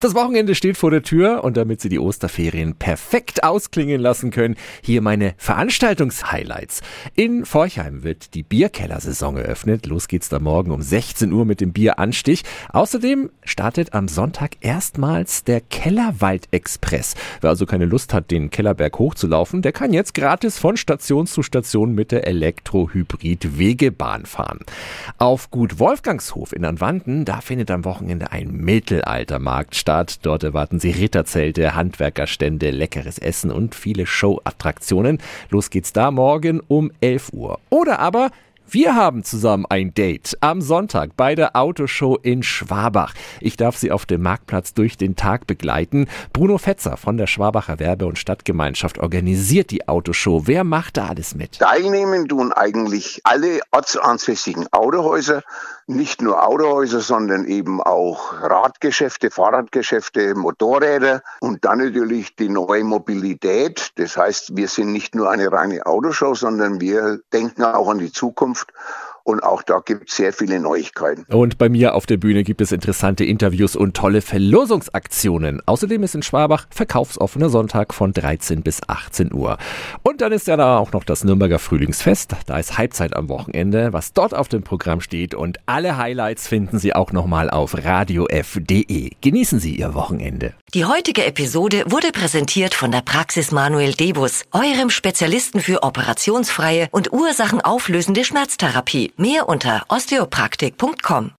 Das Wochenende steht vor der Tür und damit Sie die Osterferien perfekt ausklingen lassen können, hier meine Veranstaltungshighlights. In Forchheim wird die Bierkellersaison eröffnet. Los geht's da morgen um 16 Uhr mit dem Bieranstich. Außerdem startet am Sonntag erstmals der Kellerwald-Express. Wer also keine Lust hat, den Kellerberg hochzulaufen, der kann jetzt gratis von Station zu Station mit der Elektrohybrid-Wegebahn fahren. Auf Gut Wolfgangshof in Anwanden, da findet am Wochenende ein Mittelaltermarkt statt. Start. Dort erwarten Sie Ritterzelte, Handwerkerstände, leckeres Essen und viele Showattraktionen. Los geht's da morgen um 11 Uhr. Oder aber wir haben zusammen ein Date am Sonntag bei der Autoshow in Schwabach. Ich darf Sie auf dem Marktplatz durch den Tag begleiten. Bruno Fetzer von der Schwabacher Werbe- und Stadtgemeinschaft organisiert die Autoshow. Wer macht da alles mit? Teilnehmen tun eigentlich alle ortsansässigen Autohäuser, nicht nur Autohäuser, sondern eben auch Radgeschäfte, Fahrradgeschäfte, Motorräder und dann natürlich die neue Mobilität. Das heißt, wir sind nicht nur eine reine Autoshow, sondern wir denken auch an die Zukunft Zukunft. Und auch da gibt es sehr viele Neuigkeiten. Und bei mir auf der Bühne gibt es interessante Interviews und tolle Verlosungsaktionen. Außerdem ist in Schwabach verkaufsoffener Sonntag von 13 bis 18 Uhr. Und dann ist ja da auch noch das Nürnberger Frühlingsfest. Da ist Halbzeit am Wochenende, was dort auf dem Programm steht. Und alle Highlights finden Sie auch nochmal auf radiof.de. Genießen Sie Ihr Wochenende. Die heutige Episode wurde präsentiert von der Praxis Manuel Debus, eurem Spezialisten für operationsfreie und ursachenauflösende Schmerztherapie. Mehr unter osteopraktik.com.